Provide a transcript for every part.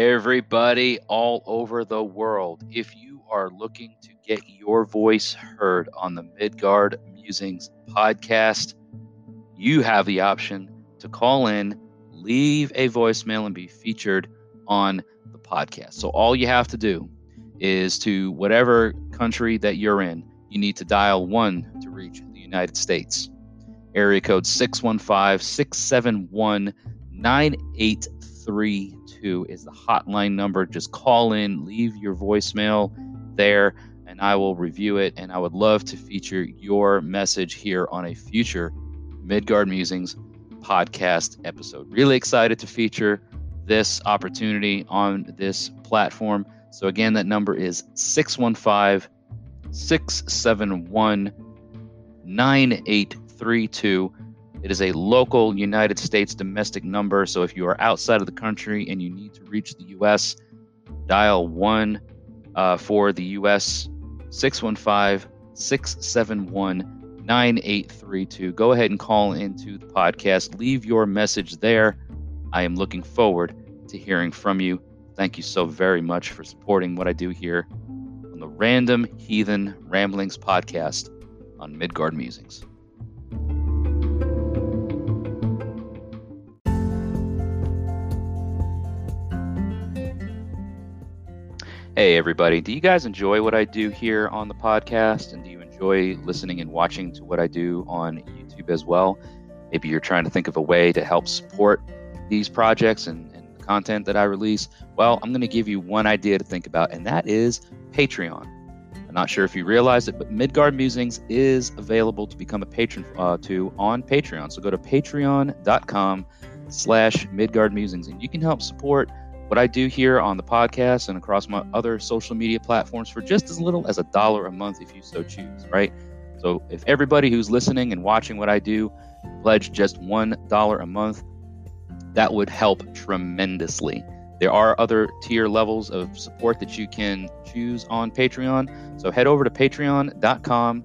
everybody all over the world. If you are looking to get your voice heard on the Midgard Musings podcast, you have the option to call in, leave a voicemail, and be featured on the podcast. So all you have to do is to whatever country that you're in, you need to dial one to reach the United States. Area code 615 671 9832 is the hotline number. Just call in, leave your voicemail there, and I will review it. And I would love to feature your message here on a future Midgard Musings podcast episode. Really excited to feature this opportunity on this platform. So, again, that number is 615 671 9832. It is a local United States domestic number. So, if you are outside of the country and you need to reach the U.S., dial 1 uh, for the U.S. 615 671 9832. Go ahead and call into the podcast. Leave your message there. I am looking forward to hearing from you. Thank you so very much for supporting what I do here on the Random Heathen Ramblings podcast on Midgard Musings. Hey, everybody. Do you guys enjoy what I do here on the podcast? And do you enjoy listening and watching to what I do on YouTube as well? Maybe you're trying to think of a way to help support these projects and content that I release? Well, I'm going to give you one idea to think about, and that is Patreon. I'm not sure if you realize it, but Midgard Musings is available to become a patron uh, to on Patreon. So go to patreon.com slash Midgard Musings, and you can help support what I do here on the podcast and across my other social media platforms for just as little as a dollar a month if you so choose, right? So if everybody who's listening and watching what I do pledge just $1 a month, that would help tremendously. There are other tier levels of support that you can choose on Patreon. So head over to patreon.com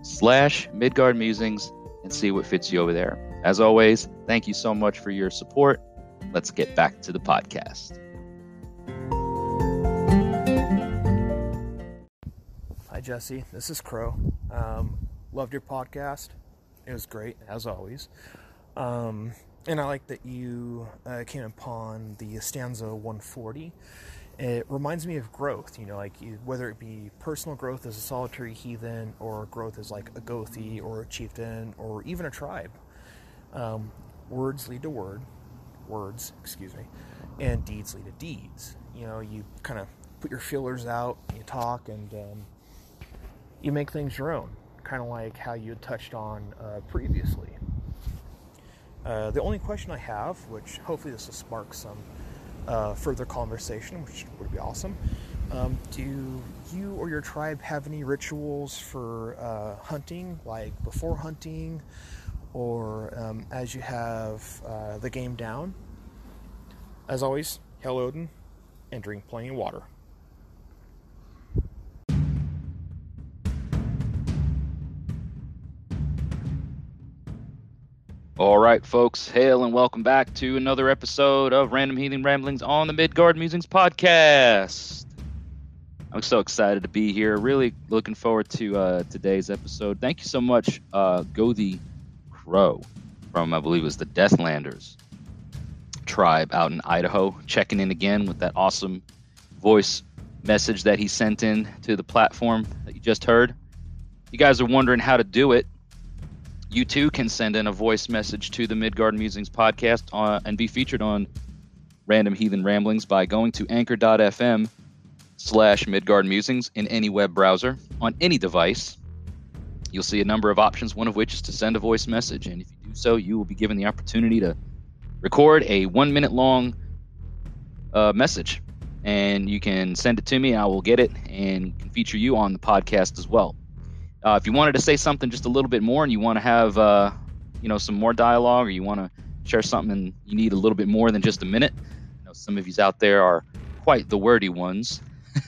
slash Midgard Musings and see what fits you over there. As always, thank you so much for your support. Let's get back to the podcast. Hi, Jesse. This is Crow. Um, loved your podcast. It was great, as always. Um, and I like that you uh, came upon the stanza 140. It reminds me of growth, you know, like you, whether it be personal growth as a solitary heathen or growth as like a Gothi or a chieftain or even a tribe. Um, words lead to word, words, excuse me, and deeds lead to deeds. You know, you kind of put your feelers out, you talk, and um, you make things your own, kind of like how you had touched on uh, previously. Uh, the only question I have, which hopefully this will spark some uh, further conversation, which would be awesome. Um, do you or your tribe have any rituals for uh, hunting, like before hunting, or um, as you have uh, the game down? As always, hail Odin and drink plenty of water. All right, folks, hail and welcome back to another episode of Random Heathen Ramblings on the Midgard Musings podcast. I'm so excited to be here. Really looking forward to uh, today's episode. Thank you so much, uh, Gothi Crow from, I believe it was the Deathlanders tribe out in Idaho, checking in again with that awesome voice message that he sent in to the platform that you just heard. You guys are wondering how to do it you too can send in a voice message to the Midgard Musings podcast uh, and be featured on Random Heathen Ramblings by going to anchor.fm slash Midgard Musings in any web browser on any device. You'll see a number of options, one of which is to send a voice message. And if you do so, you will be given the opportunity to record a one minute long uh, message. And you can send it to me, I will get it and can feature you on the podcast as well. Uh, if you wanted to say something just a little bit more and you want to have uh, you know some more dialogue or you want to share something and you need a little bit more than just a minute, you know some of you out there are quite the wordy ones.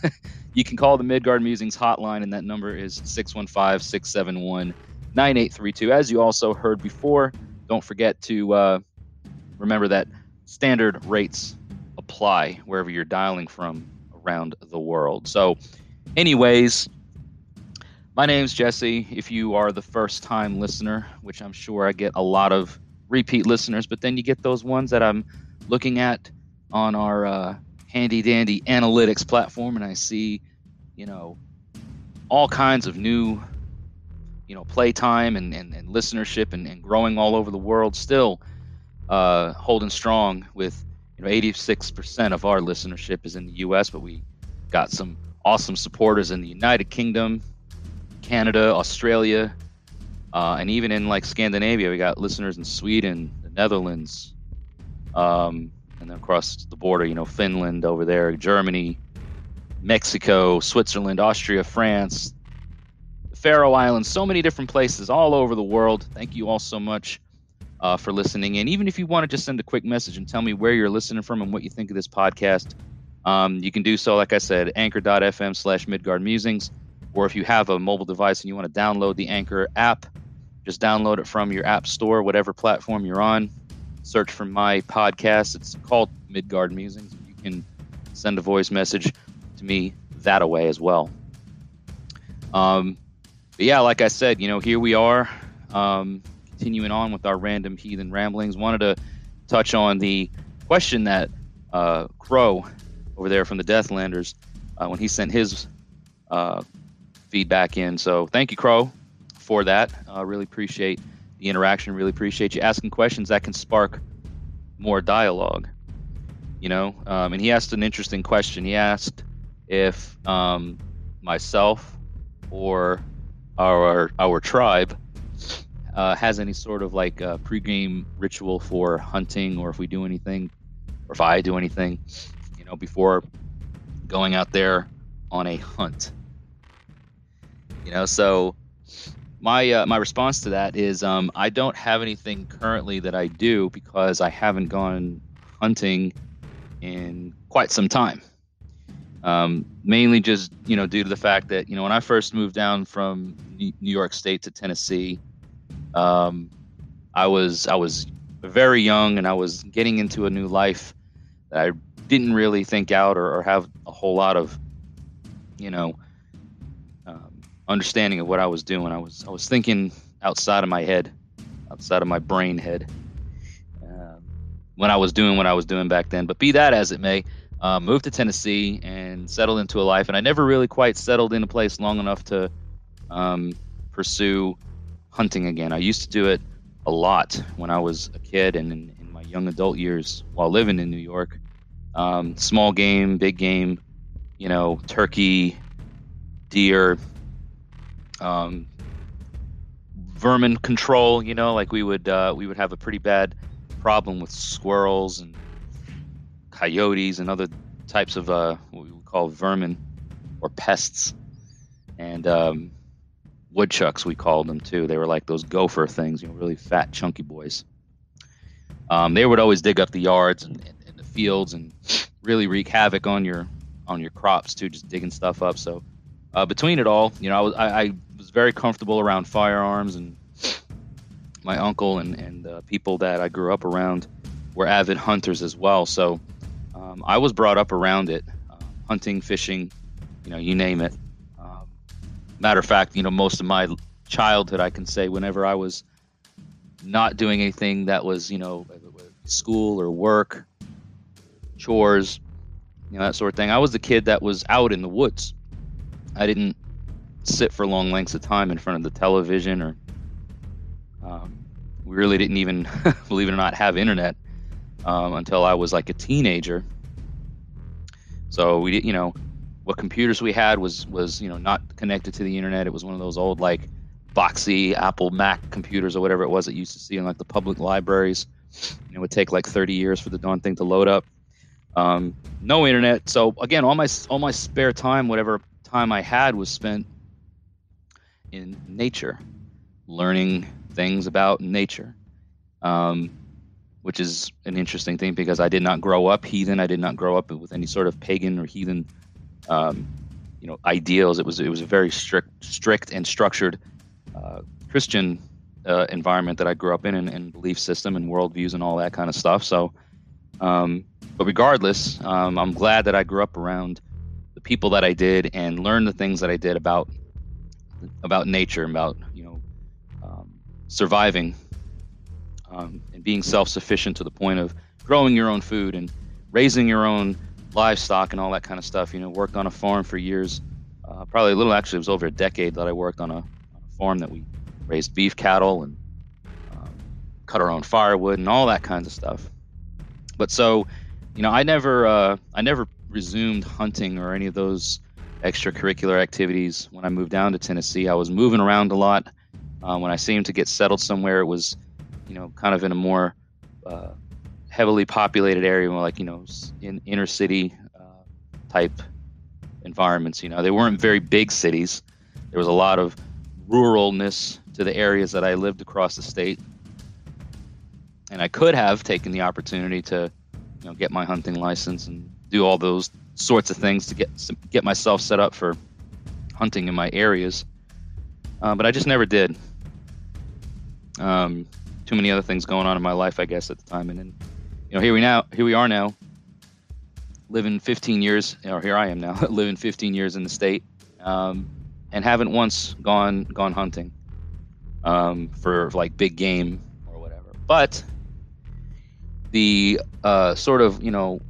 you can call the Midgard Musings hotline and that number is 615-671-9832. As you also heard before, don't forget to uh, remember that standard rates apply wherever you're dialing from around the world. So, anyways, my name's Jesse. If you are the first time listener, which I'm sure I get a lot of repeat listeners, but then you get those ones that I'm looking at on our uh, handy dandy analytics platform, and I see, you know, all kinds of new, you know, playtime and, and, and listenership and, and growing all over the world. Still uh, holding strong with, you know, 86% of our listenership is in the U.S., but we got some awesome supporters in the United Kingdom, Canada, Australia, uh, and even in like Scandinavia, we got listeners in Sweden, the Netherlands, um, and then across the border, you know, Finland over there, Germany, Mexico, Switzerland, Austria, France, Faroe Islands, so many different places all over the world. Thank you all so much uh, for listening. And even if you want to just send a quick message and tell me where you're listening from and what you think of this podcast, um, you can do so, like I said, anchor.fm slash Midgard Musings. Or if you have a mobile device and you want to download the Anchor app, just download it from your app store, whatever platform you're on. Search for my podcast. It's called Midgard Musings. You can send a voice message to me that away as well. Um, but yeah, like I said, you know, here we are, um, continuing on with our random heathen ramblings. Wanted to touch on the question that uh, Crow over there from the Deathlanders uh, when he sent his uh, feedback in. So thank you, Crow, for that. I really appreciate the interaction. Really appreciate you asking questions that can spark more dialogue. You know, um, and he asked an interesting question. He asked if um, myself or our our tribe uh, has any sort of like a pregame ritual for hunting, or if we do anything, or if I do anything, you know, before going out there on a hunt. You know, so my uh, my response to that is um, I don't have anything currently that I do because I haven't gone hunting in quite some time. Um, mainly just you know due to the fact that you know when I first moved down from New York State to Tennessee, um, I was I was very young and I was getting into a new life that I didn't really think out or, or have a whole lot of you know understanding of what I was doing. I was I was thinking outside of my head, outside of my brain head, um, when I was doing what I was doing back then. But be that as it may, uh, moved to Tennessee and settled into a life, and I never really quite settled in a place long enough to um, pursue hunting again. I used to do it a lot when I was a kid and in, in my young adult years while living in New York. Um, small game, big game, you know, turkey, deer, um, vermin control. You know, like we would uh, we would have a pretty bad problem with squirrels and coyotes and other types of uh, what we would call vermin or pests, and um, woodchucks we called them too. They were like those gopher things, you know, really fat, chunky boys. Um, they would always dig up the yards and, and, and, the fields and really wreak havoc on your on your crops too, just digging stuff up. So uh, between it all, you know, I was I, I very comfortable around firearms, and my uncle and and uh, people that I grew up around were avid hunters as well. So um, I was brought up around it, uh, hunting, fishing, you know, you name it. Um, matter of fact, you know, most of my childhood, I can say, whenever I was not doing anything that was, you know, school or work, chores, you know, that sort of thing. I was the kid that was out in the woods. I didn't sit for long lengths of time in front of the television or um, we really didn't even believe it or not have internet um, until i was like a teenager. So we did you know what computers we had was was you know not connected to the internet. It was one of those old like boxy apple mac computers or whatever it was that you used to see in like the public libraries. And it would take like 30 years for the darn thing to load up. Um, no internet. So again all my all my spare time whatever time i had was spent in nature, learning things about nature, um, which is an interesting thing because I did not grow up heathen. I did not grow up with any sort of pagan or heathen, um, you know, ideals. It was it was a very strict, strict and structured uh, Christian uh, environment that I grew up in, and, and, belief system and worldviews and all that kind of stuff. So, um, but regardless, um, I'm glad that I grew up around the people that I did and learned the things that I did about about nature, about you know um, surviving um, and being self-sufficient to the point of growing your own food and raising your own livestock and all that kind of stuff. You know, worked on a farm for years, uh, probably a little. Actually, it was over a decade that I worked on a, on a farm that we raised beef cattle and um, cut our own firewood and all that kinds of stuff. But so, you know, I never, uh, I never resumed hunting or any of those extracurricular activities when I moved down to Tennessee. I was moving around a lot. Uh, when I seemed to get settled somewhere, it was, you know, kind of in a more uh, heavily populated area, like you know, in inner city uh, type environments. You know, they weren't very big cities. There was a lot of ruralness to the areas that I lived across the state, and I could have taken the opportunity to, you know, get my hunting license and do all those sorts of things to get get myself set up for hunting in my areas. Uh, but I just never did. Um, too many other things going on in my life, I guess, at the time. And then, you know, here we now, here we are now, living 15 years, or here I am now, living 15 years in the state, um, and haven't once gone gone hunting um, for like big game or whatever. But the uh, sort of, you know,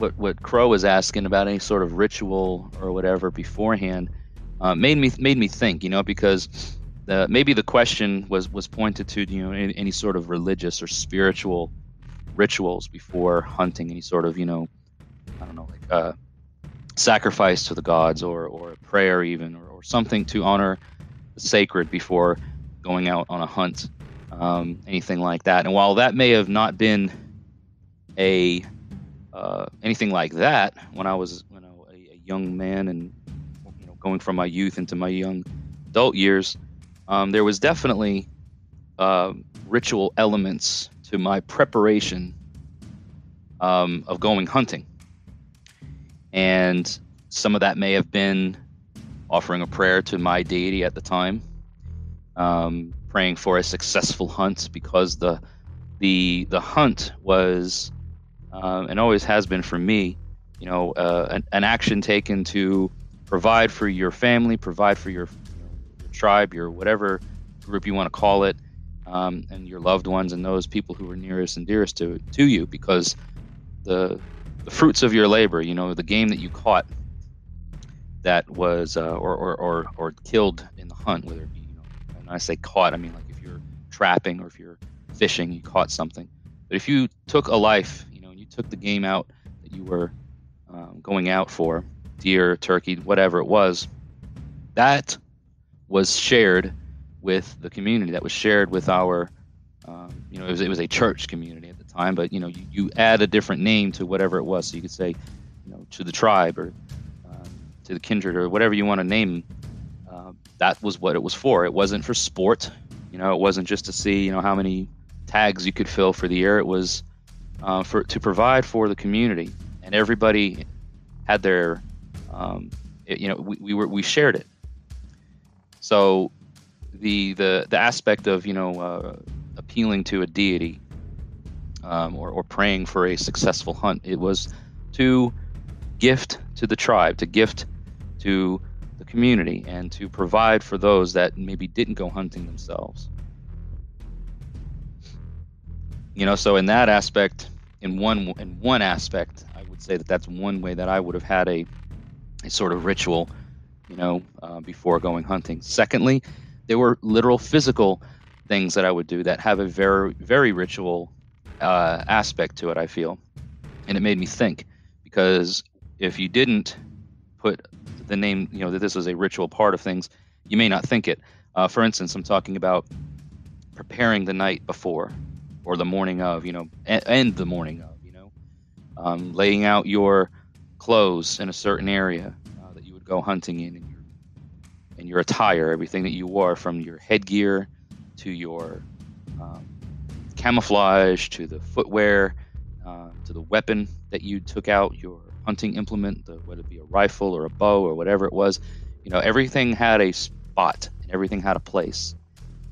what what Crow was asking about any sort of ritual or whatever beforehand uh, made me made me think, you know, because the, maybe the question was was pointed to you know any, any, sort of religious or spiritual rituals before hunting, any sort of you know I don't know like uh, sacrifice to the gods or or prayer even or, or something to honor the sacred before going out on a hunt, um, anything like that. And while that may have not been a uh, anything like that when I was you know, a, a, young man and you know going from my youth into my young adult years. Um, there was definitely uh, ritual elements to my preparation um, of going hunting, and some of that may have been offering a prayer to my deity at the time, um, praying for a successful hunt because the the the hunt was um, and always has been for me. You know, uh, an, an, action taken to provide for your family, provide for your, your tribe, your whatever group you want to call it, um, and your loved ones and those people who are nearest and dearest to to you, because the the fruits of your labor, you know, the game that you caught that was uh, or, or, or or killed in the hunt, whether it be you know, I say caught, I mean like if you're trapping or if you're fishing, you caught something. But if you took a life took the game out that you were um, going out for, deer, turkey, whatever it was, that was shared with the community. That was shared with our, um, you know, it was, it was a church community at the time, but, you know, you, you add a different name to whatever it was. So you could say, you know, to the tribe or um, to the kindred or whatever you want to name. Uh, that was what it was for. It wasn't for sport. You know, it wasn't just to see, you know, how many tags you could fill for the year. It was uh, for to provide for the community, and everybody had their, um, it, you know, we, we were we shared it. So, the the the aspect of you know uh, appealing to a deity um, or or praying for a successful hunt, it was to gift to the tribe, to gift to the community, and to provide for those that maybe didn't go hunting themselves you know so in that aspect in one in one aspect i would say that that's one way that i would have had a, a sort of ritual you know uh, before going hunting. Secondly there were literal physical things that i would do that have a very very ritual uh, aspect to it i feel. And it made me think because if you didn't put the name you know that this was a ritual part of things you may not think it. Uh, for instance i'm talking about preparing the night before or the morning of, you know, and, the morning of, you know, um, laying out your clothes in a certain area uh, that you would go hunting in, and your and your attire, everything that you wore, from your headgear to your um, camouflage to the footwear uh, to the weapon that you took out, your hunting implement, the, whether it be a rifle or a bow or whatever it was, you know, everything had a spot and everything had a place.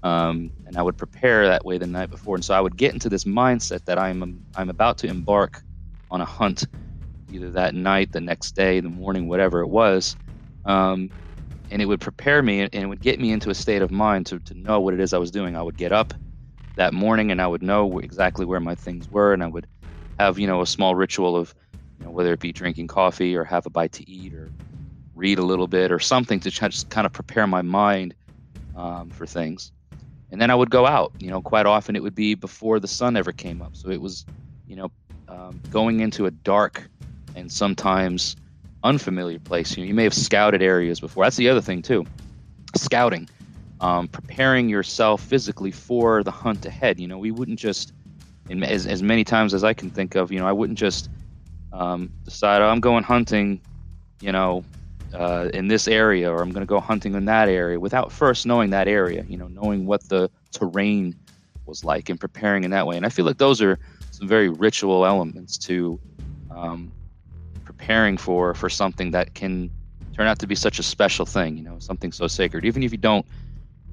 Um, and I would prepare that way the night before. And so I would get into this mindset that I'm I'm about to embark on a hunt, either that night, the next day, the morning, whatever it was. Um, and it would prepare me and it would get me into a state of mind to, to know what it is I was doing. I would get up that morning and I would know exactly where my things were and I would have, you know, a small ritual of, you know, whether it be drinking coffee or have a bite to eat or read a little bit or something to just kind of prepare my mind um, for things. And then I would go out, you know, quite often it would be before the sun ever came up. So it was, you know, um, going into a dark and sometimes unfamiliar place. You know, you may have scouted areas before. That's the other thing too, scouting, um, preparing yourself physically for the hunt ahead. You know, we wouldn't just, in, as as many times as I can think of, you know, I wouldn't just um, decide oh, I'm going hunting, you know, uh, in this area or I'm going to go hunting in that area without first knowing that area. You know, knowing what the terrain was like and preparing in that way. And I feel like those are some very ritual elements to um, preparing for for something that can turn out to be such a special thing. You know, something so sacred. Even if you don't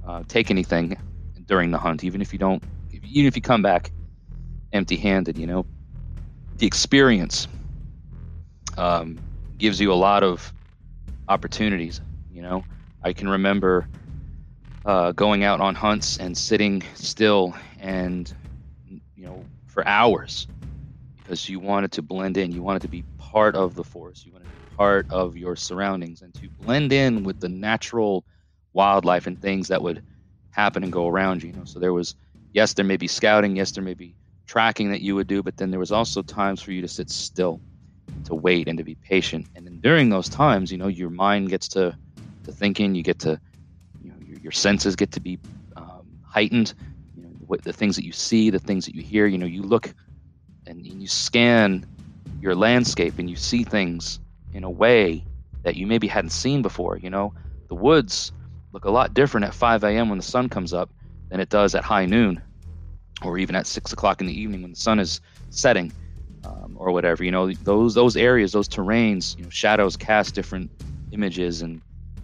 uh, take anything during the hunt, even if you don't, even if you come back empty-handed, you know, the experience um, gives you a lot of opportunities. You know, I can remember uh, going out on hunts and sitting still and you know for hours because you wanted to blend in. You wanted to be part of the forest. You wanted to be part of your surroundings and to blend in with the natural wildlife and things that would happen and go around you. You know, so there was yes, there may be scouting, yes, there may be tracking that you would do, but then there was also times for you to sit still, to wait, and to be patient. And then during those times, you know, your mind gets to to thinking. You get to, you know, your, your senses get to be um, heightened. You know, the things that you see, the things that you hear. You know, you look and, and you scan your landscape and you see things in a way that you maybe hadn't seen before. You know, the woods look a lot different at 5 a.m. when the sun comes up than it does at high noon or even at 6 o'clock in the evening when the sun is setting or whatever. You know, those those areas, those terrains, you know, shadows cast different images and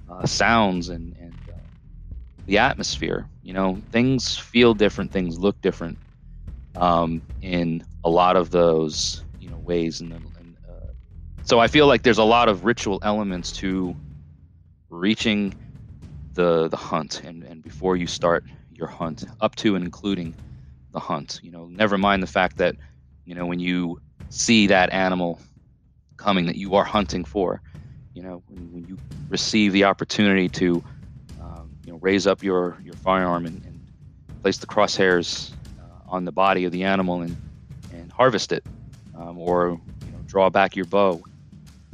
uh, sounds and, and uh, the atmosphere. You know, things feel different, things look different um, in a lot of those you know ways and, and uh, so i feel like there's a lot of ritual elements to reaching the the hunt and, and before you start your hunt up to and including the hunt you know never mind the fact that you know when you see that animal coming that you are hunting for you know when, when you receive the opportunity to um, you know raise up your your firearm and, and place the crosshairs on the body of the animal and, and harvest it, um, or you know, draw back your bow,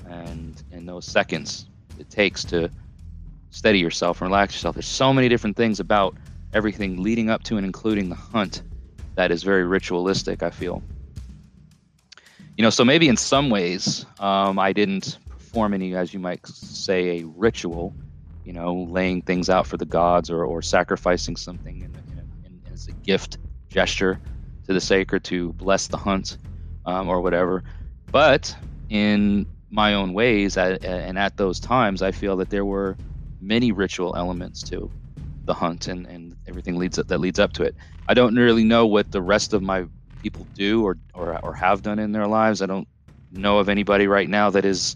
and in those seconds it takes to steady yourself and relax yourself. There's so many different things about everything leading up to and including the hunt that is very ritualistic. I feel. You know, so maybe in some ways um, I didn't perform any, as you might say, a ritual. You know, laying things out for the gods or, or sacrificing something in, in, in, as a gift gesture to the sacred to bless the hunt um, or whatever. But in my own ways, at, and at those times, I feel that there were many ritual elements to the hunt and, and everything leads up, that leads up to it. I don't really know what the rest of my people do or, or, or have done in their lives. I don't know of anybody right now that is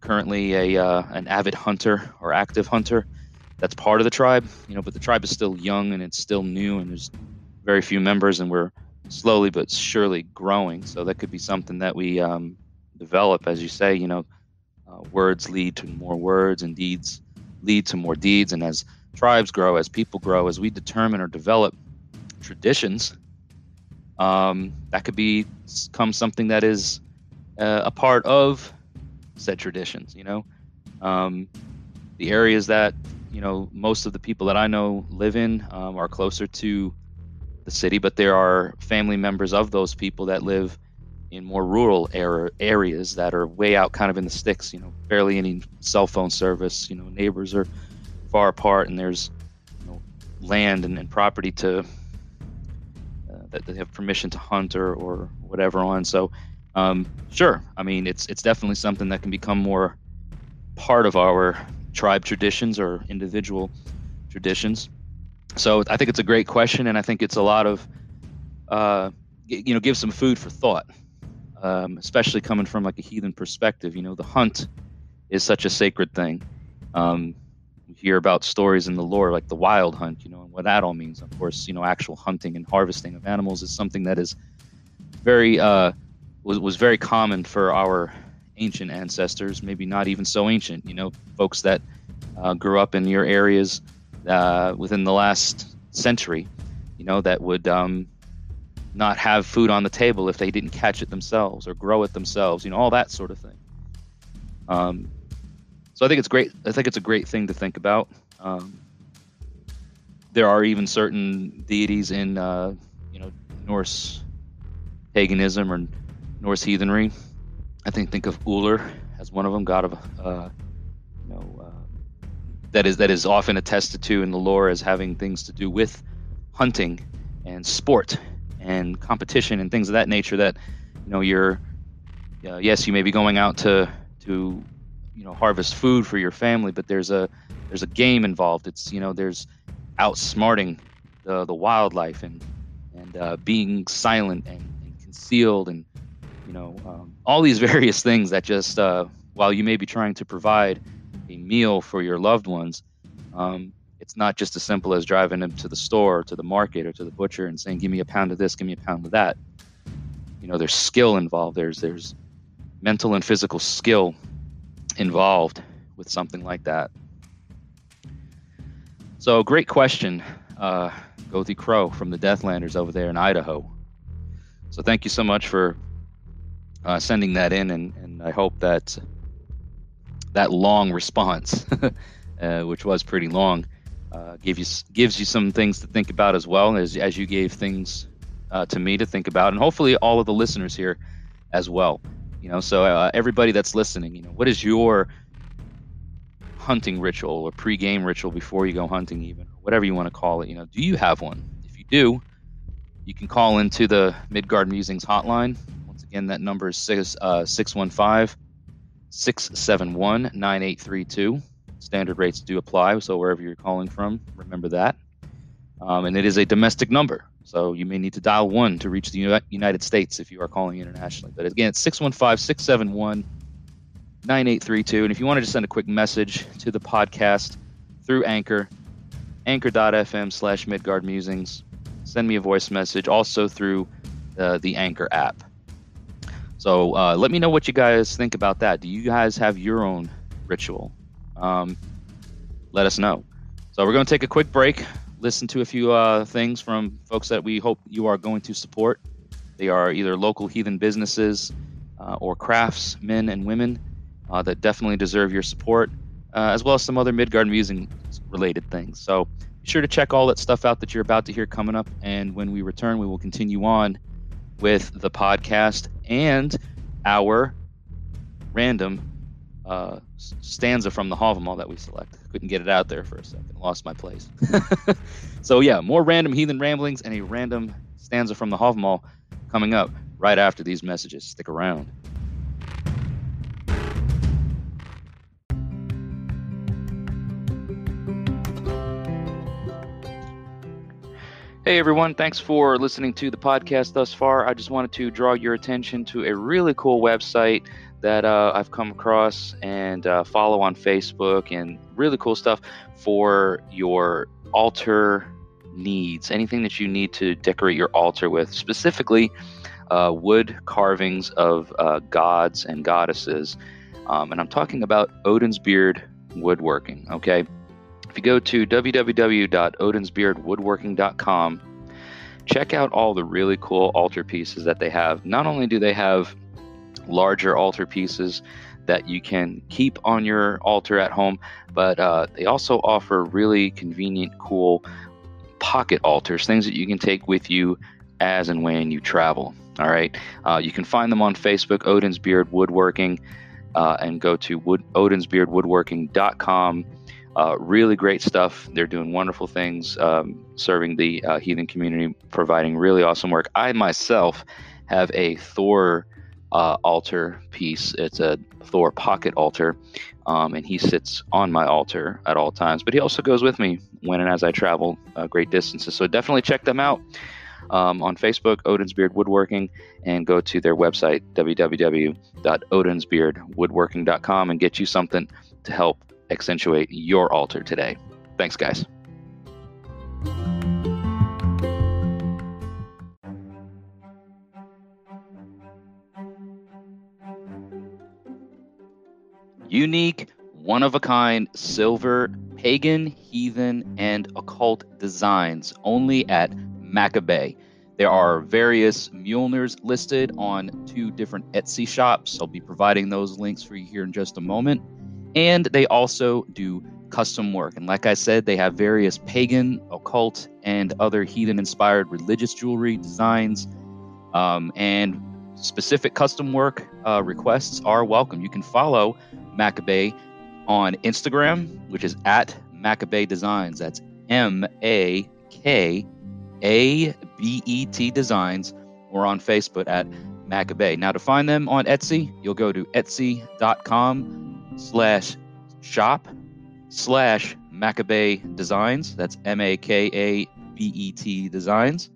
currently a uh, an avid hunter or active hunter that's part of the tribe you know but the tribe is still young and it's still new and there's very few members, and we're slowly but surely growing. So that could be something that we um, develop, as you say. You know, uh, words lead to more words, and deeds lead to more deeds. And as tribes grow, as people grow, as we determine or develop traditions, um, that could become something that is uh, a part of said traditions. You know, um, the areas that you know most of the people that I know live in um, are closer to the city, but there are family members of those people that live in more rural areas that are way out kind of in the sticks, you know, barely any cell phone service, you know, neighbors are far apart and there's you know, land and, and property to that they have permission to hunt or, or whatever on. So, um, sure, I mean, it's, it's definitely something that can become more part of our tribe traditions or individual traditions so I think it's a great question, and I think it's a lot of, uh, you know, give some food for thought um, especially coming from like a heathen perspective. You know, the hunt is such a sacred thing. Um, hear about stories in the lore like the wild hunt, you know, and what that all means. Of course, you know, actual hunting and harvesting of animals is something that is very uh, was was very common for our ancient ancestors. Maybe not even so ancient. You know, folks that uh, grew up in your areas uh, within the last century. You know, that would um, not have food on the table if they didn't catch it themselves or grow it themselves. You know, all that sort of thing. Um, so I think it's great. I think it's a great thing to think about. Um, there are even certain deities in, uh, you know, Norse paganism or Norse heathenry. I think think of Uller as one of them, god of, uh, you know, uh, that is that is often attested to in the lore as having things to do with hunting and sport and competition and things of that nature. That you know, you're uh, yes, you may be going out to to you know harvest food for your family, but there's a there's a game involved. It's you know there's outsmarting the the wildlife and and uh, being silent and, and, concealed and you know um, all these various things that just uh, while you may be trying to provide a meal for your loved ones, um, it's not just as simple as driving them to the store or to the market or to the butcher and saying, "Give me a pound of this, give me a pound of that." You know, there's skill involved. There's there's mental and physical skill involved with something like that? So, great question, uh, Gothi Crow from the Deathlanders over there in Idaho. So, thank you so much for uh, sending that in, and, and I hope that that long response, uh, which was pretty long, uh, you gives you some things to think about as well as as you gave things uh, to me to think about, and hopefully all of the listeners here as well. You know, so uh, everybody that's listening, you know, what is your hunting ritual or pre-game ritual before you go hunting, even or whatever you want to call it? You know, do you have one? If you do, you can call into the Midgard Musings hotline. Once again, that number is six uh, six one five six seven one nine eight three two. Standard rates do apply, so wherever you're calling from, remember that. Um, and it is a domestic number. So you may need to dial one to reach the United States if you are calling internationally. But again, it's 615 671 9832. And if you wanted to send a quick message to the podcast through Anchor, anchor.fm slash Midgard Musings, send me a voice message also through uh, the Anchor app. So uh, let me know what you guys think about that. Do you guys have your own ritual? Um, let us know. So we're going to take a quick break listen to a few uh, things from folks that we hope you are going to support. They are either local heathen businesses uh, or craftsmen and women uh, that definitely deserve your support, uh, as well as some other Midgard Musing related things. So be sure to check all that stuff out that you're about to hear coming up. And when we return, we will continue on with the podcast and our random uh, stanza from the Havamal that we select. Couldn't get it out there for a second. Lost my place. so yeah, more random heathen ramblings and a random stanza from the Havamal coming up right after these messages. Stick around. Hey everyone, thanks for listening to the podcast thus far. I just wanted to draw your attention to a really cool website that uh, I've come across and uh, follow on Facebook and really cool stuff for your altar needs. Anything that you need to decorate your altar with, specifically uh, wood carvings of uh, gods and goddesses. Um, and I'm talking about Odin's Beard Woodworking. Okay. If you go to www.odinsbeardwoodworking.com, check out all the really cool altar pieces that they have. Not only do they have larger altar pieces that you can keep on your altar at home, but uh, they also offer really convenient, cool pocket altars, things that you can take with you as and when you travel. All right. Uh, you can find them on Facebook, Odin's Beard Woodworking, uh, and go to wood, odinsbeardwoodworking.com. Uh, really great stuff. They're doing wonderful things, um, serving the uh, heathen community, providing really awesome work. I myself have a Thor uh, altar piece. It's a Thor pocket altar, um, and he sits on my altar at all times. But he also goes with me when and as I travel uh, great distances. So definitely check them out. um, on Facebook, Odin's Beard Woodworking, and go to their website, www.odinsbeardwoodworking.com, and get you something to help accentuate your altar today. Thanks, guys. Unique, one of a kind, silver, pagan, heathen, and occult designs only at Makabet. There are various Mjolnirs listed on two different Etsy shops. I'll be providing those links for you here in just a moment. And they also do custom work. And like I said, they have various pagan, occult, and other heathen inspired religious jewelry designs. Um, and specific custom work uh, requests are welcome. You can follow Makabet on Instagram, which is at Makabet Designs. That's M A K A B E T Designs, or on Facebook at Makabet. Now, to find them on Etsy, you'll go to etsy.com slash shop slash Makabet Designs. That's M A K A B E T Designs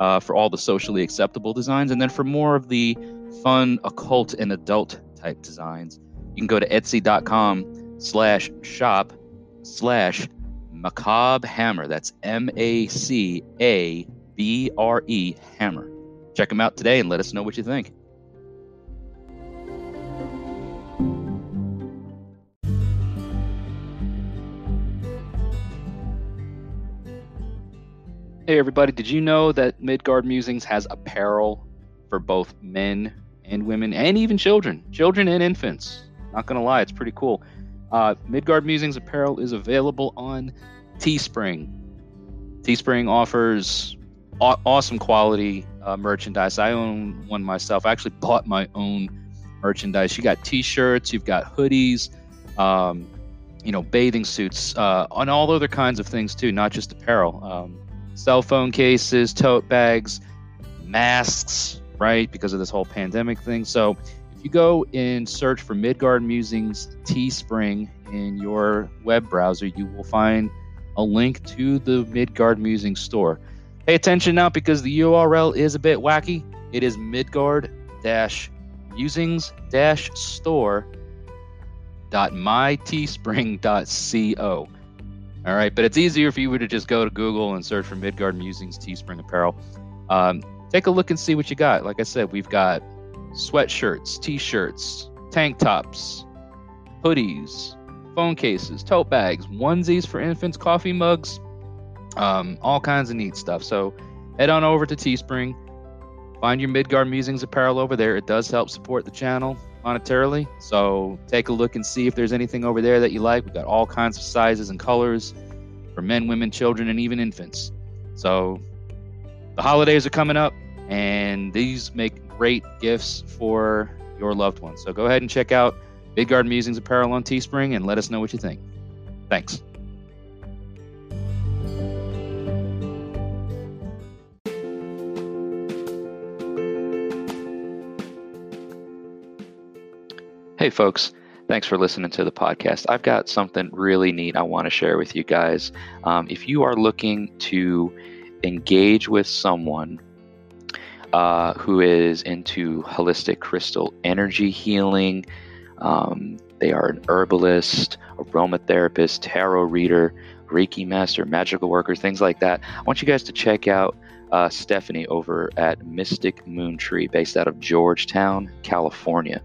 uh, for all the socially acceptable designs. And then for more of the fun, occult, and adult type designs, you can go to etsy.com slash shop slash macabre hammer. That's M A C A B R E hammer. Check them out today and let us know what you think. Hey everybody, did you know that Midgard Musings has apparel for both men and women and even children? Children and infants. Not gonna lie, it's pretty cool. Uh, Midgard Musings apparel is available on Teespring. Teespring offers aw- awesome quality uh, merchandise. I own one myself. I actually bought my own merchandise. You got t-shirts, you've got hoodies, um, you know, bathing suits, uh, and all other kinds of things too, not just apparel. Um, cell phone cases, tote bags, masks, right? Because of this whole pandemic thing. So if you go and search for Midgard Musings Teespring in your web browser, you will find a link to the Midgard Musings store. Pay attention now because the URL is a bit wacky. It is Midgard musings store dot myteespring.co. All right, but it's easier if you were to just go to Google and search for Midgard Musings Teespring Apparel. Um, take a look and see what you got. Like I said, we've got sweatshirts, t-shirts, tank tops, hoodies, phone cases, tote bags, onesies for infants, coffee mugs, um, all kinds of neat stuff. So head on over to Teespring, find your Midgard Musings apparel over there. It does help support the channel monetarily. So take a look and see if there's anything over there that you like. We've got all kinds of sizes and colors for men, women, children, and even infants. So the holidays are coming up, and these make great gifts for your loved ones. So go ahead and check out Midgard Musings Apparel on Teespring and let us know what you think. Thanks. Hey, folks. Thanks for listening to the podcast. I've got something really neat I want to share with you guys. Um, if you are looking to engage with someone uh, who is into holistic crystal energy healing, um, they are an herbalist, aromatherapist, tarot reader, Reiki master, magical worker, things like that. I want you guys to check out uh, Stephanie over at Mystic Moon Tree, based out of Georgetown, California.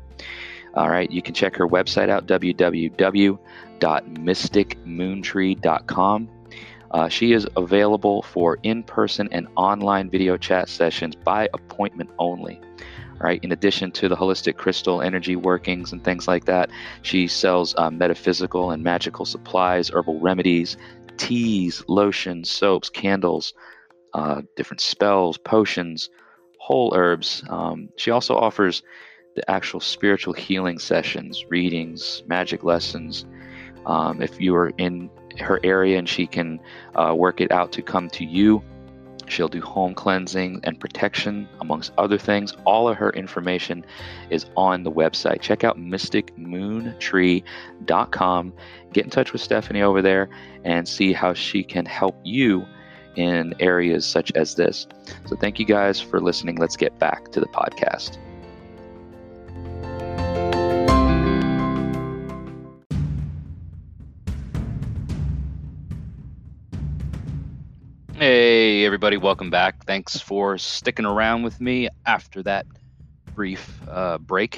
All right, you can check her website out www.mysticmoontree.com. Uh, she is available for in person and online video chat sessions by appointment only. Right, in addition to the holistic crystal energy workings and things like that, she sells uh, metaphysical and magical supplies, herbal remedies, teas, lotions, soaps, candles, uh, different spells, potions, whole herbs. Um, she also offers the actual spiritual healing sessions, readings, magic lessons. Um, if you are in her area and she can uh, work it out to come to you, she'll do home cleansing and protection, amongst other things. All of her information is on the website. Check out mysticmoontree.com. Get in touch with Stephanie over there and see how she can help you in areas such as this. So, thank you guys for listening. Let's get back to the podcast. Everybody, welcome back. Thanks for sticking around with me after that brief uh, break.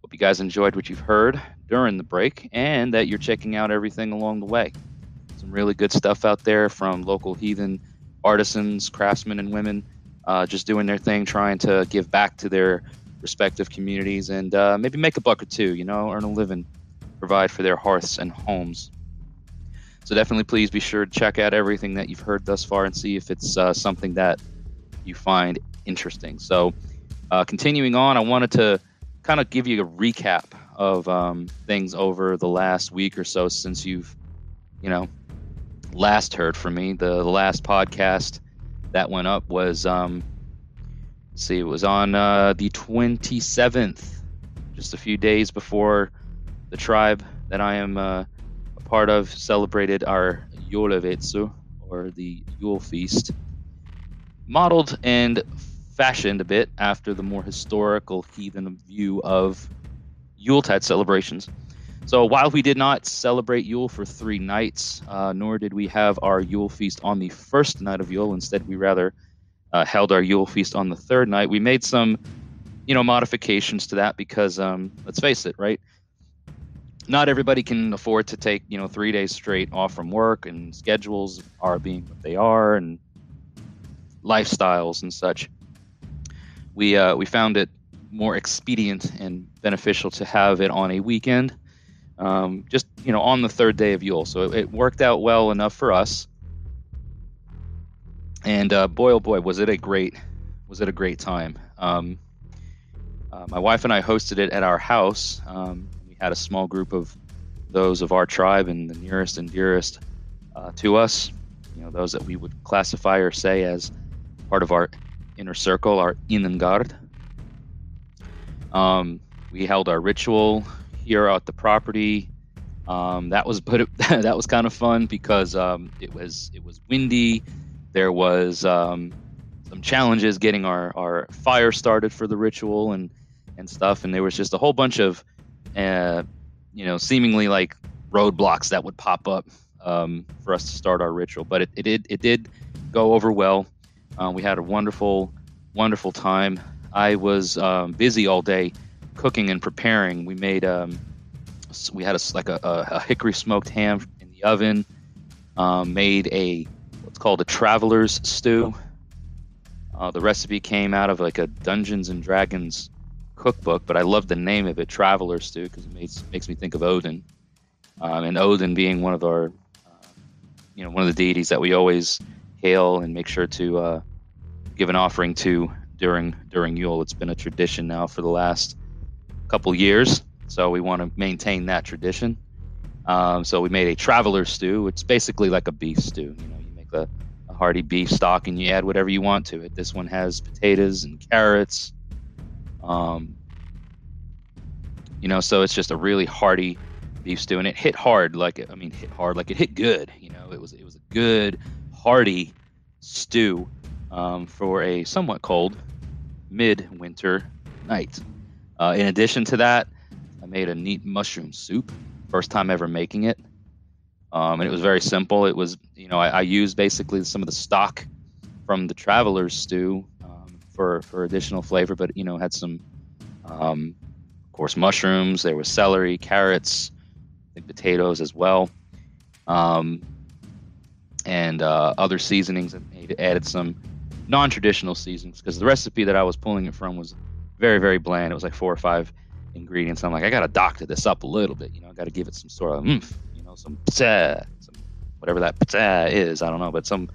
Hope you guys enjoyed what you've heard during the break and that you're checking out everything along the way. Some really good stuff out there from local heathen artisans, craftsmen, and women uh, just doing their thing, trying to give back to their respective communities and uh, maybe make a buck or two, you know, earn a living, provide for their hearths and homes. So definitely, please be sure to check out everything that you've heard thus far and see if it's uh, something that you find interesting. So, uh, continuing on, I wanted to kind of give you a recap of um, things over the last week or so since you've, you know, last heard from me. The, last podcast that went up was, um, see, it was on uh, the 27th, just a few days before the tribe that I am uh, part of celebrated our Jolevetsu, or the Yule Feast, modeled and fashioned a bit after the more historical heathen view of Yuletide celebrations. So while we did not celebrate Yule for three nights, uh, nor did we have our Yule feast on the first night of Yule, instead we rather uh, held our Yule feast on the third night. We made some, you know, modifications to that because, um, let's face it, right? Not everybody can afford to take you know three days straight off from work and schedules are being what they are and lifestyles and such. We uh, we found it more expedient and beneficial to have it on a weekend um, just you know on the third day of yule. So it, it worked out well enough for us. And uh, boy oh boy was it a great was it a great time. Um, uh, my wife and i hosted it at our house um, had a small group of those of our tribe and the nearest and dearest uh, to us, you know, those that we would classify or say as part of our inner circle, our Innangard. Um, we held our ritual here at the property. Um, that was but it, that was kind of fun because um, it was it was windy. There was um, some challenges getting our, our fire started for the ritual and and stuff, and there was just a whole bunch of uh, you know, seemingly like roadblocks that would pop up um, for us to start our ritual. But it, it did it did go over well. Uh, we had a wonderful wonderful time. I was um, busy all day cooking and preparing. We made um, we had a, like a, a, hickory smoked ham in the oven. Um, made a what's called a traveler's stew. Uh, the recipe came out of like a Dungeons and Dragons cookbook, but I love the name of it, Traveler Stew, because it makes makes me think of Odin, um, and Odin being one of our, uh, you know, one of the deities that we always hail and make sure to uh, give an offering to during during Yule. It's been a tradition now for the last couple years, so we want to maintain that tradition. Um, so we made a Traveler Stew. It's basically like a beef stew. You know, you make a, a hearty beef stock and you add whatever you want to it. This one has potatoes and carrots um, you know, so it's just a really hearty beef stew, and it hit hard. Like I mean, hit hard. Like it hit good. You know, it was it was a good hearty stew um, for a somewhat cold mid-winter night. Uh, in addition to that, I made a neat mushroom soup. First time ever making it. Um, and it was very simple. It was, you know, I, I, used basically some of the stock from the traveler's stew for for additional flavor, but you know had some, um, of course, mushrooms. There was celery, carrots, I think potatoes as well, um, and uh, other seasonings. And added some non-traditional seasonings because the recipe that I was pulling it from was very very bland. It was like four or five ingredients. I'm like, I got to doctor this up a little bit. You know, I got to give it some sort of oomph. You know, some psa, some whatever that is. I don't know, but some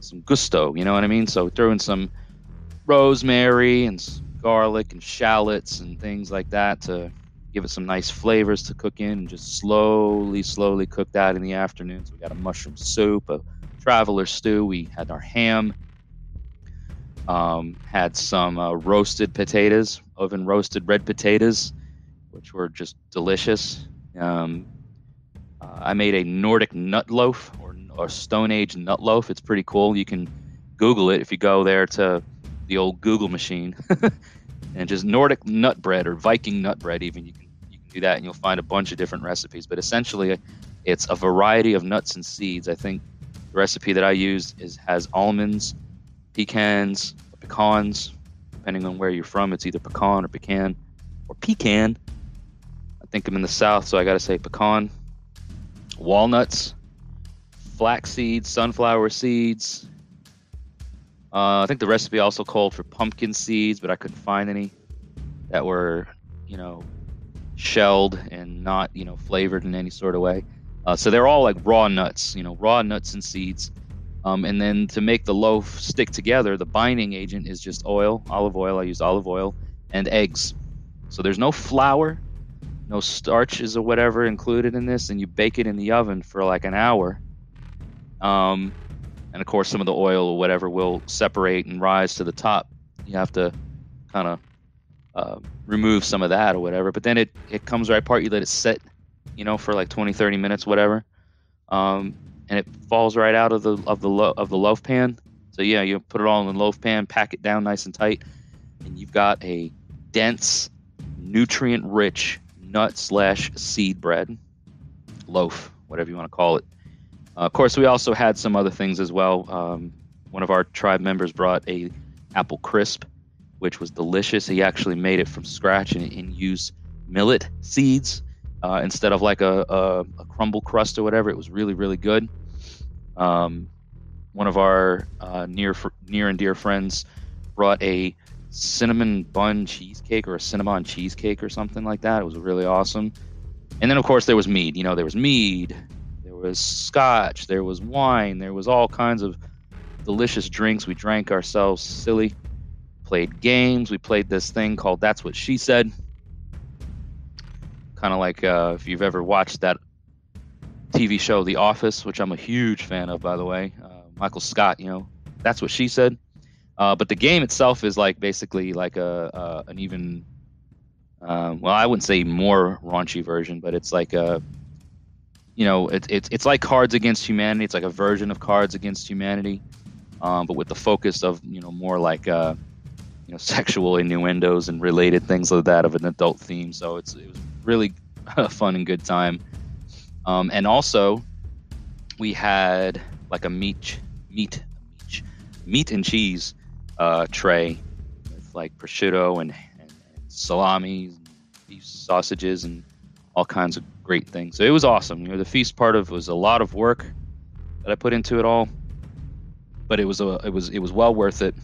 some gusto. You know what I mean? So throw in some rosemary and garlic and shallots and things like that to give it some nice flavors to cook in and just slowly, slowly cook that in the afternoon. So we got a mushroom soup, a traveler stew. We had our ham, um, had some uh, roasted potatoes, oven roasted red potatoes, which were just delicious. Um, uh, I made a Nordic nut loaf or a Stone Age nut loaf. It's pretty cool. You can Google it if you go there to the old Google machine and just Nordic nut bread or Viking nut bread. Even you can you can do that and you'll find a bunch of different recipes. But essentially, it's a variety of nuts and seeds. I think the recipe that I used is has almonds, pecans, pecans. Depending on where you're from, it's either pecan or pecan or pecan. I think I'm in the south, so I got to say pecan. Walnuts, flax seeds, sunflower seeds. Uh, I think the recipe also called for pumpkin seeds, but I couldn't find any that were, you know, shelled and not, you know, flavored in any sort of way. Uh, so they're all like raw nuts, you know, raw nuts and seeds. Um, and then to make the loaf stick together, the binding agent is just oil, olive oil. I used olive oil and eggs. So there's no flour, no starches or whatever included in this, and you bake it in the oven for like an hour. Um, and of course, some of the oil or whatever will separate and rise to the top. You have to kind of uh, remove some of that or whatever. But then it, it comes right apart. You let it sit, you know, for like 20, 30 minutes, whatever. Um, and it falls right out of the of the lo- of the loaf pan. So yeah, you put it all in the loaf pan, pack it down nice and tight, and you've got a dense, nutrient-rich nut slash seed bread loaf, whatever you want to call it. Uh, of course, we also had some other things as well. Um, one of our tribe members brought a apple crisp, which was delicious. He actually made it from scratch and, and used millet seeds uh, instead of like a, a, a, crumble crust or whatever. It was really, really good. Um, one of our uh, near near and dear friends brought a cinnamon bun cheesecake or a cinnamon cheesecake or something like that. It was really awesome. And then of course there was mead. You know, there was mead, was scotch, there was wine, there was all kinds of delicious drinks. We drank ourselves silly, played games. We played this thing called That's What She Said. Kind of like uh, if you've ever watched that TV show The Office, which I'm a huge fan of, by the way. Uh, Michael Scott, you know, that's what she said. Uh, but the game itself is like basically like a, an even, uh, well, I wouldn't say more raunchy version, but it's like a, you know, it's it's it's like Cards Against Humanity. It's like a version of Cards Against Humanity, um, but with the focus of you know more like uh, you know sexual innuendos and related things like that of an adult theme. So it's it was really a fun and good time. Um, and also, we had like a meat, meat, meat, and cheese uh, tray with like prosciutto and, and, and salami, and beef sausages, and all kinds of great thing. So it was awesome. You know, the feast part of was a lot of work that I put into it all, but it was a it was it was well worth it.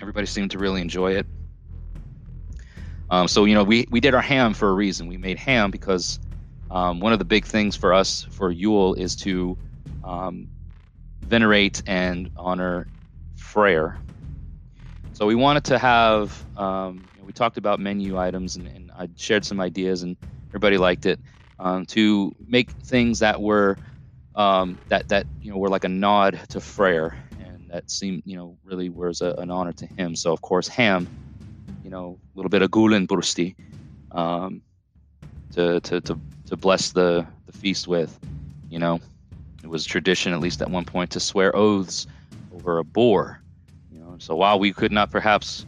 Everybody seemed to really enjoy it. Um, so you know, we we did our ham for a reason. We made ham because um, one of the big things for us for Yule is to um, venerate and honor Freyr. So we wanted to have, um, you know, we talked about menu items and, and, I shared some ideas and everybody liked it um, to make things that were um, that that you know were like a nod to Freyr and that seemed you know really was a, an honor to him. So of course ham, you know, a little bit of Gullinbursti um, to, to to to bless the, the feast with. You know, it was tradition, at least at one point, to swear oaths over a boar. You know, so while we could not perhaps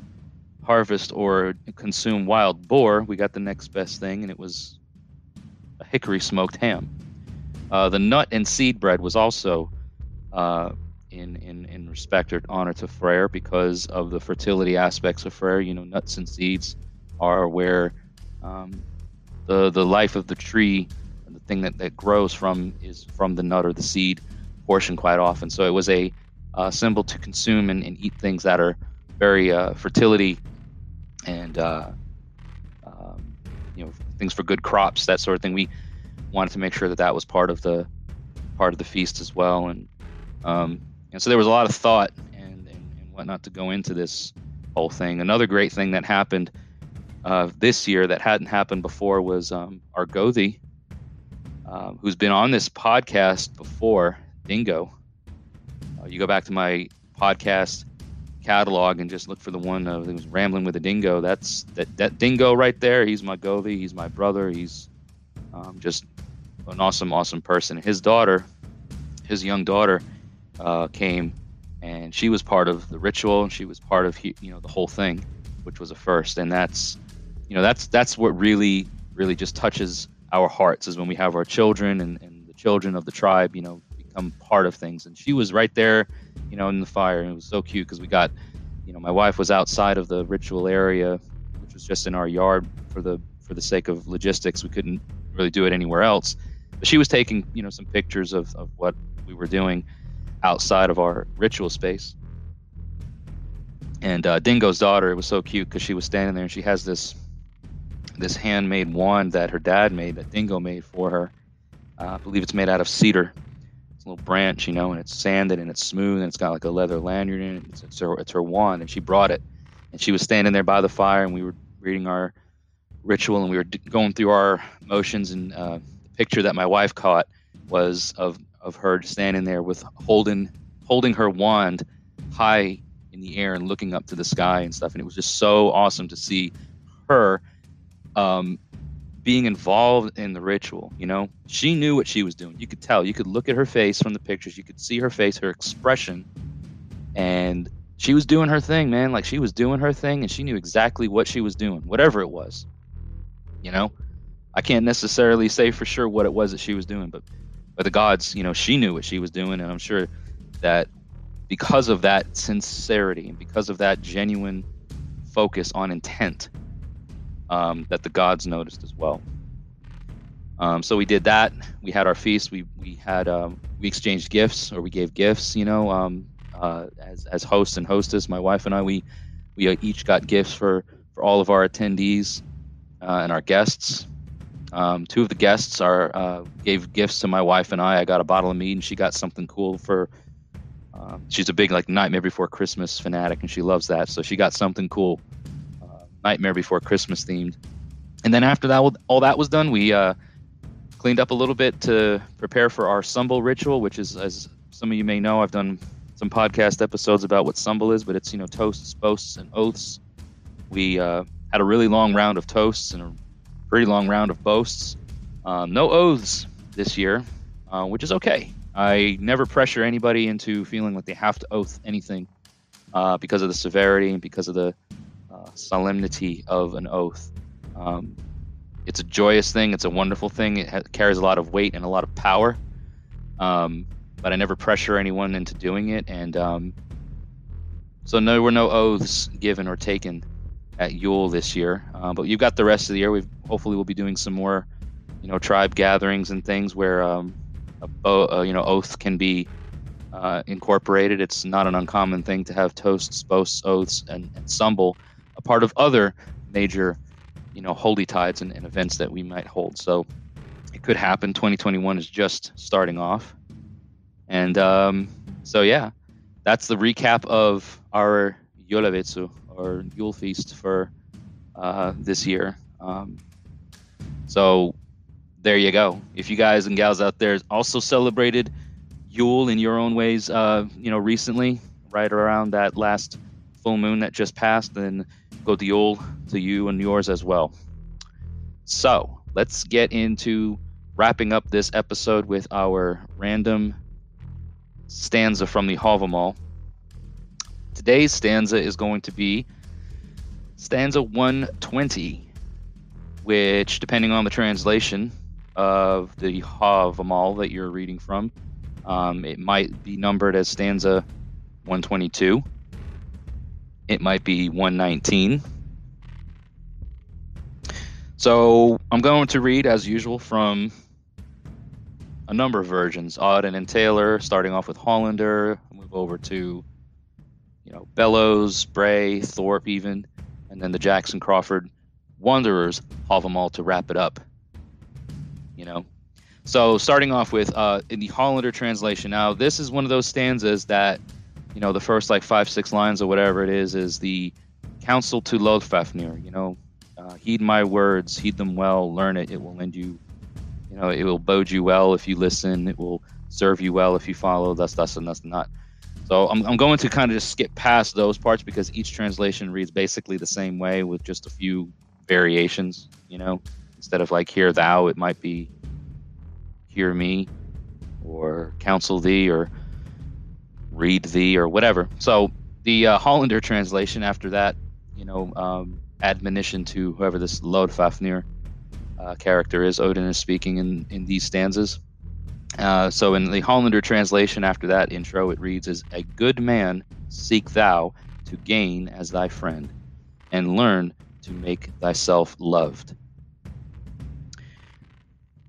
harvest or consume wild boar, we got the next best thing, and it was a hickory smoked ham. Uh, the nut and seed bread was also uh, in, in, in respect or honor to Freyr because of the fertility aspects of Freyr. You know, nuts and seeds are where um, the the life of the tree and the thing that, that grows from is from the nut or the seed portion quite often. So it was a uh, symbol to consume and, and, eat things that are very uh, fertility and uh, um, you know things for good crops, that sort of thing. We wanted to make sure that that was part of the part of the feast as well, and um, and so there was a lot of thought and, and, and whatnot to go into this whole thing. Another great thing that happened uh, this year that hadn't happened before was um, our Gothi, uh, who's been on this podcast before, Dingo. Uh, you go back to my podcast catalog and just look for the one that was rambling with a dingo. That's that that dingo right there. He's my Gothi. He's my brother. He's um, just an awesome, awesome person. His daughter his young daughter uh, came, and she was part of the ritual, and she was part of you know the whole thing, which was a first. And that's you know that's that's what really really just touches our hearts is when we have our children and, and the children of the tribe, you know, become part of things. And she was right there, you know, in the fire, and it was so cute because we got, you know, my wife was outside of the ritual area, which was just in our yard for the for the sake of logistics. We couldn't really do it anywhere else. But she was taking, you know, some pictures of, of what we were doing outside of our ritual space. And uh, Dingo's daughter, it was so cute because she was standing there and she has this this handmade wand that her dad made, that Dingo made for her. Uh, I believe it's made out of cedar. It's a little branch, you know, and it's sanded and it's smooth and it's got like a leather lanyard in it. It's, it's, her, it's her wand, and she brought it. And she was standing there by the fire, and we were reading our ritual, and we were d- going through our motions. And uh, the picture that my wife caught was of of her standing there with holding holding her wand high in the air and looking up to the sky and stuff. And it was just so awesome to see her um, being involved in the ritual. You know, she knew what she was doing. You could tell. You could look at her face from the pictures. You could see her face, her expression, and she was doing her thing, man. Like she was doing her thing, and she knew exactly what she was doing, whatever it was. You know, I can't necessarily say for sure what it was that she was doing, but but the gods, you know, she knew what she was doing, and I'm sure that because of that sincerity and because of that genuine focus on intent um, that the gods noticed as well. Um, so we did that. We had our feast. We we had um, we exchanged gifts or we gave gifts. You know, um, uh, as as host and hostess, my wife and I we we uh, each got gifts for for all of our attendees uh, and our guests. Um, two of the guests are uh, gave gifts to my wife and I. I got a bottle of mead and she got something cool for. Um, she's a big like Nightmare Before Christmas fanatic and she loves that, so she got something cool Nightmare Before Christmas themed. And then after that, all that was done, we uh, cleaned up a little bit to prepare for our Sumbel ritual, which is, as some of you may know, I've done some podcast episodes about what Sumbel is, but it's you know toasts, boasts, and oaths. We uh, had a really long round of toasts and a pretty long round of boasts. Um, no oaths this year, uh, which is okay. I never pressure anybody into feeling like they have to oath anything uh, because of the severity and because of the solemnity of an oath. Um, it's a joyous thing. It's a wonderful thing. It ha- carries a lot of weight and a lot of power. Um, but I never pressure anyone into doing it, and um, so no, there were no oaths given or taken at Yule this year. Uh, but you've got the rest of the year. We hopefully we'll be doing some more, you know, tribe gatherings and things where um, a bo- uh, you know oath can be uh, incorporated. It's not an uncommon thing to have toasts, boasts, oaths, and, and sumbel a part of other major, you know, holy tides and, and events that we might hold. So it could happen. 2021 is just starting off, and um, so yeah, that's the recap of our Joulabetsu or Yule feast for uh, this year. Um, so there you go. If you guys and gals out there also celebrated Yule in your own ways, uh, you know, recently, right around that last full moon that just passed, then Godiol to you and yours as well. So let's get into wrapping up this episode with our random stanza from the Havamal. Today's stanza is going to be stanza 120, which, depending on the translation of the Havamal that you're reading from, um, it might be numbered as stanza 122 it might be 119. So I'm going to read, as usual, from a number of versions Auden and Taylor, starting off with Hollander, move over to you know Bellows, Bray, Thorpe, even, and then the Jackson Crawford Wanderers have them all to wrap it up. You know, so starting off with uh, in the Hollander translation. Now, this is one of those stanzas that you know, the first like five, six lines or whatever it is, is the counsel to Lodfafnir. You know, uh, heed my words, heed them well, learn it. It will lend you, you know, it will bode you well if you listen. It will serve you well if you follow. Thus, thus, and thus not. So I'm, I'm going to kind of just skip past those parts because each translation reads basically the same way with just a few variations. You know, instead of like hear thou, it might be hear me or counsel thee or read thee or whatever. So the uh, Hollander translation after that, you know, um, admonition to whoever this Lodfafnir uh, character is, Odin is speaking in, in these stanzas. Uh, so in the Hollander translation after that intro, it reads as a good man seek thou to gain as thy friend, and learn to make thyself loved.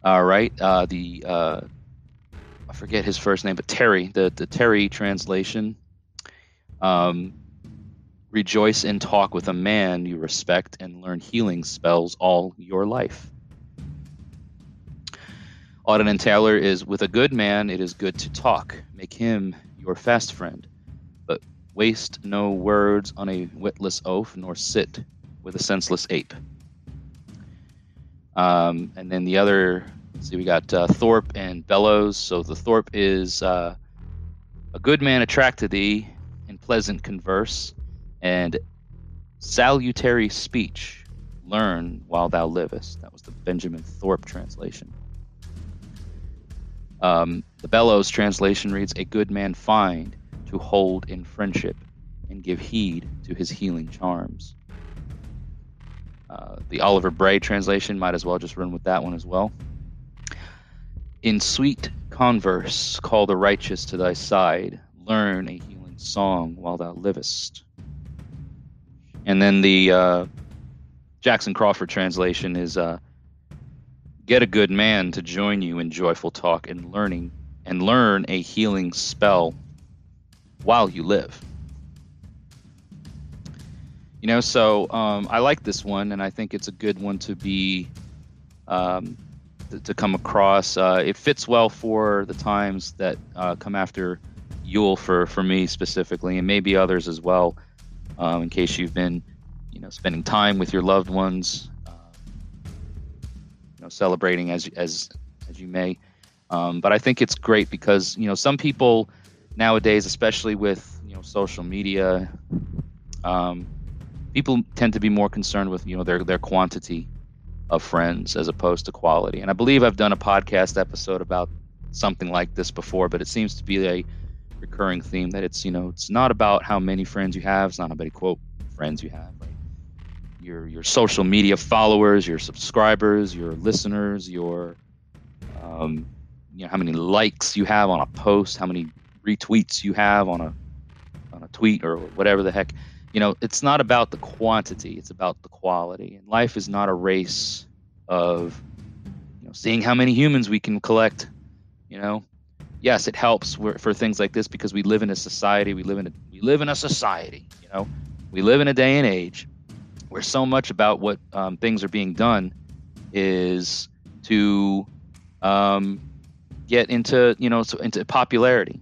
All right, uh, the uh, I forget his first name, but Terry, the the Terry translation. Um, rejoice and talk with a man you respect and learn healing spells all your life. Auden and Taylor is with a good man it is good to talk. Make him your fast friend. But waste no words on a witless oaf, nor sit with a senseless ape. Um, and then the other, see, we got uh, Thorpe and Bellows. So the Thorpe is uh, a good man attracted thee in pleasant converse and salutary speech. Learn while thou livest. That was the Benjamin Thorpe translation. Um, the Bellows translation reads, A good man find to hold in friendship and give heed to his healing charms. Uh, the Oliver Bray translation might as well just run with that one as well. In sweet converse, call the righteous to thy side, learn a healing song while thou livest. And then the uh, Jackson Crawford translation is uh, Get a good man to join you in joyful talk and learning, and learn a healing spell while you live. You know, so um, I like this one, and I think it's a good one to be um, to, come across. Uh, it fits well for the times that uh, come after Yule for for me specifically, and maybe others as well. Um, in case you've been, you know, spending time with your loved ones, uh, you know, celebrating as as as you may. Um, but I think it's great because you know some people nowadays, especially with you know social media. Um, people tend to be more concerned with you know their their quantity of friends as opposed to quality. And I believe I've done a podcast episode about something like this before, but it seems to be a recurring theme that it's you know it's not about how many friends you have, it's not how many quote friends you have, right? Your your social media followers, your subscribers, your listeners, your um, you know how many likes you have on a post, how many retweets you have on a on a tweet or whatever the heck you know, it's not about the quantity, it's about the quality. And life is not a race of, you know, seeing how many humans we can collect. You know, yes, it helps for things like this because we live in a society. We live in a we live in a society. You know, we live in a day and age where so much about what um, things are being done is to um, get into you know so into popularity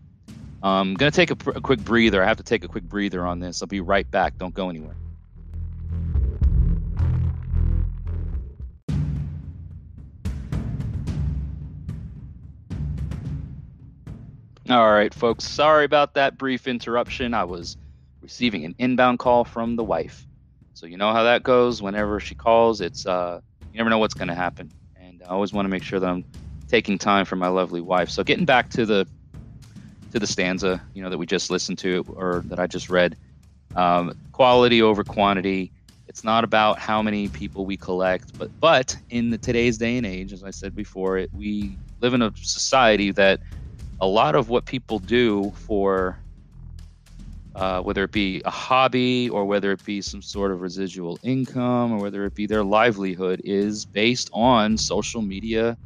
I'm going to take a, a quick breather. I have to take a quick breather on this. I'll be right back. Don't go anywhere. All right, folks. Sorry about that brief interruption. I was receiving an inbound call from the wife. So you know how that goes. Whenever she calls, it's uh, you never know what's going to happen, and I always want to make sure that I'm taking time for my lovely wife. So getting back to the to the stanza, you know, that we just listened to or that I just read. Um, quality over quantity. It's not about how many people we collect, but but in the today's day and age, as I said before, it, we live in a society that a lot of what people do for uh, whether it be a hobby or whether it be some sort of residual income or whether it be their livelihood is based on social media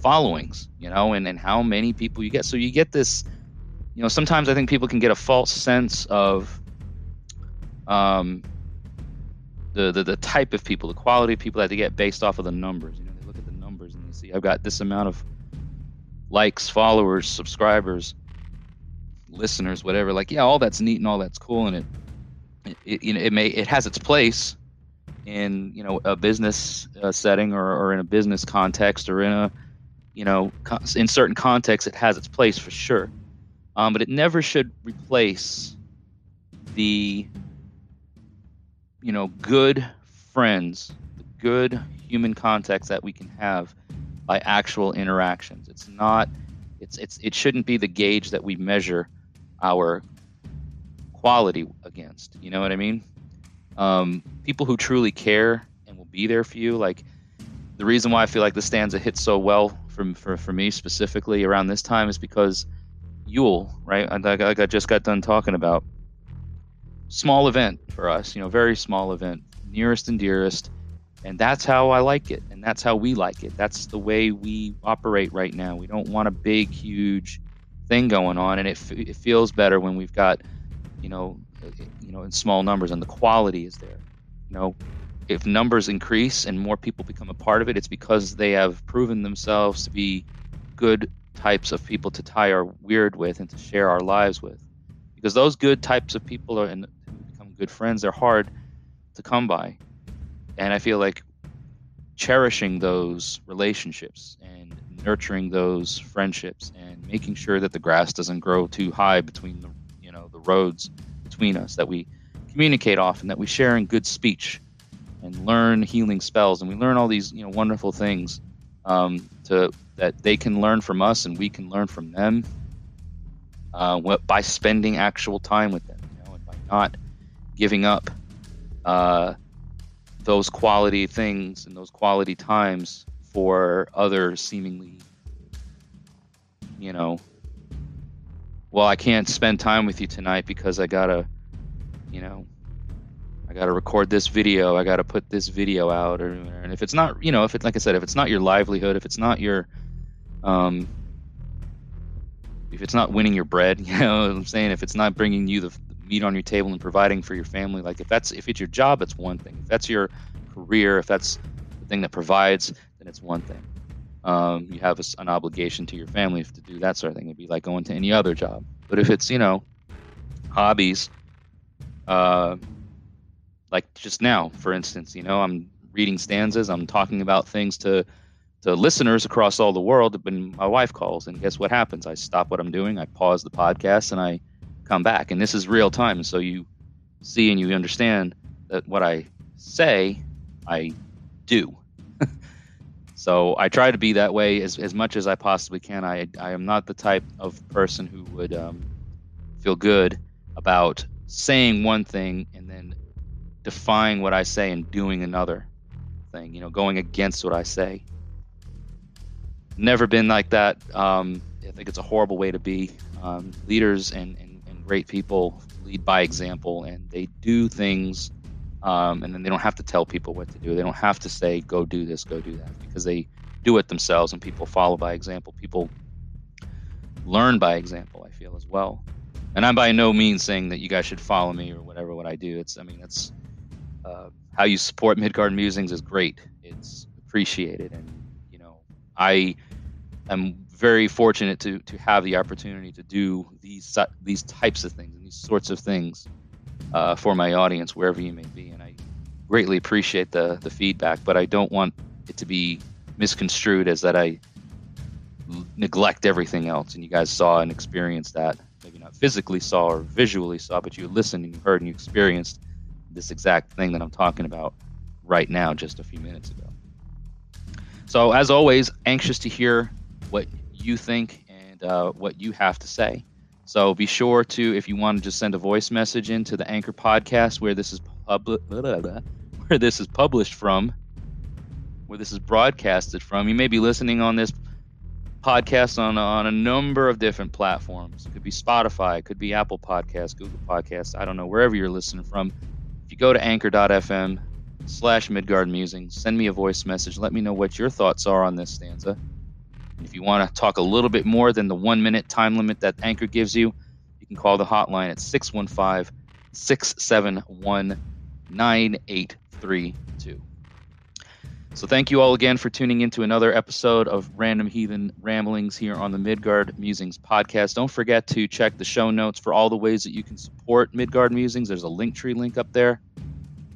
followings you know and, and how many people you get so you get this you know, sometimes I think people can get a false sense of um, the, the the type of people, the quality of people that they get based off of the numbers. You know, they look at the numbers and they see I've got this amount of likes, followers, subscribers, listeners, whatever. Like, yeah, all that's neat and all that's cool, and it, it you know, it may it has its place in you know a business uh, setting or, or in a business context or in a you know in certain contexts it has its place for sure um, but it never should replace the you know good friends, the good human contacts that we can have by actual interactions. It's not It's it's it shouldn't be the gauge that we measure our quality against. You know what I mean? Um, people who truly care and will be there for you, like the reason why I feel like the stanza hits so well for, for, for me specifically around this time is because Yule, right? Like, I just got done talking about, small event for us, you know, very small event, nearest and dearest. And that's how I like it. And that's how we like it. That's the way we operate right now. We don't want a big, huge thing going on. And it, it feels better when we've got, you know, you know, in small numbers and the quality is there. You know, if numbers increase and more people become a part of it, it's because they have proven themselves to be good types of people to tie our weird with and to share our lives with. Because those good types of people are and become good friends, they're hard to come by. And I feel like cherishing those relationships and nurturing those friendships and making sure that the grass doesn't grow too high between the you know the roads between us that we communicate often that we share in good speech and learn healing spells, and we learn all these you know wonderful things um, to that they can learn from us and we can learn from them uh, by spending actual time with them, you know, and by not giving up uh, those quality things and those quality times for other seemingly, you know, well, I can't spend time with you tonight because I gotta, you know, I got to record this video. I got to put this video out. Or, and if it's not, you know, if it's like I said, if it's not your livelihood, if it's not your, um, if it's not winning your bread, you know what I'm saying? If it's not bringing you the, meat on your table and providing for your family, like if that's if it's your job, it's one thing. If that's your career, if that's the thing that provides, then it's one thing. Um, you have a, an obligation to your family to do that sort of thing. It'd be like going to any other job. But if it's you know hobbies, uh, like just now, for instance, you know, I'm reading stanzas, I'm talking about things to to listeners across all the world. When my wife calls, and guess what happens? I stop what I'm doing, I pause the podcast, and I come back. And this is real time, so you see and you understand that what I say, I do. so I try to be that way as, as much as I possibly can. I I am not the type of person who would um, feel good about saying one thing and then defying what I say and doing another thing, you know, going against what I say. Never been like that. Um, I think it's a horrible way to be. Um, leaders and, and, and, great people lead by example and they do things um, and then they don't have to tell people what to do. They don't have to say, go do this, go do that, because they do it themselves and people follow by example. People learn by example, I feel, as well. And I'm by no means saying that you guys should follow me or whatever what I do. It's, I mean, that's uh, how you support Midgard Musings is great. It's appreciated, and you know, I am very fortunate to to have the opportunity to do these these types of things and these sorts of things uh, for my audience wherever you may be, and I greatly appreciate the the feedback. But I don't want it to be misconstrued as that I neglect everything else. And you guys saw and experienced that. Maybe not physically saw or visually saw, but you listened and you heard and you experienced this exact thing that I'm talking about right now, just a few minutes ago. So, as always, anxious to hear what you think and uh, what you have to say. So, be sure to, if you want to just send a voice message into the Anchor podcast where this is public, where this is published from, where this is broadcasted from. You may be listening on this podcast on on a number of different platforms. It could be Spotify, it could be Apple Podcasts, Google Podcasts. I don't know wherever you're listening from. If you go to anchor.fm slash Midgard Musings, send me a voice message. Let me know what your thoughts are on this stanza. If you want to talk a little bit more than the one minute time limit that Anchor gives you, you can call the hotline at 615 671 9832. So thank you all again for tuning into another episode of Random Heathen Ramblings here on the Midgard Musings podcast. Don't forget to check the show notes for all the ways that you can support Midgard Musings. There's a Linktree link up there.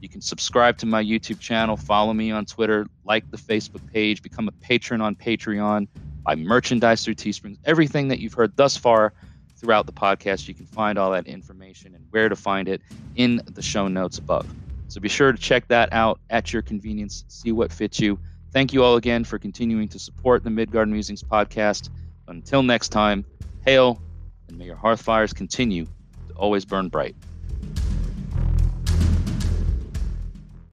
You can subscribe to my YouTube channel, follow me on Twitter, like the Facebook page, become a patron on Patreon, buy merchandise through Teespring. Everything that you've heard thus far throughout the podcast, you can find all that information and where to find it in the show notes above. So be sure to check that out at your convenience, see what fits you. Thank you all again for continuing to support the Midgard Musings podcast until next time, hail, and may your hearth fires continue to always burn bright.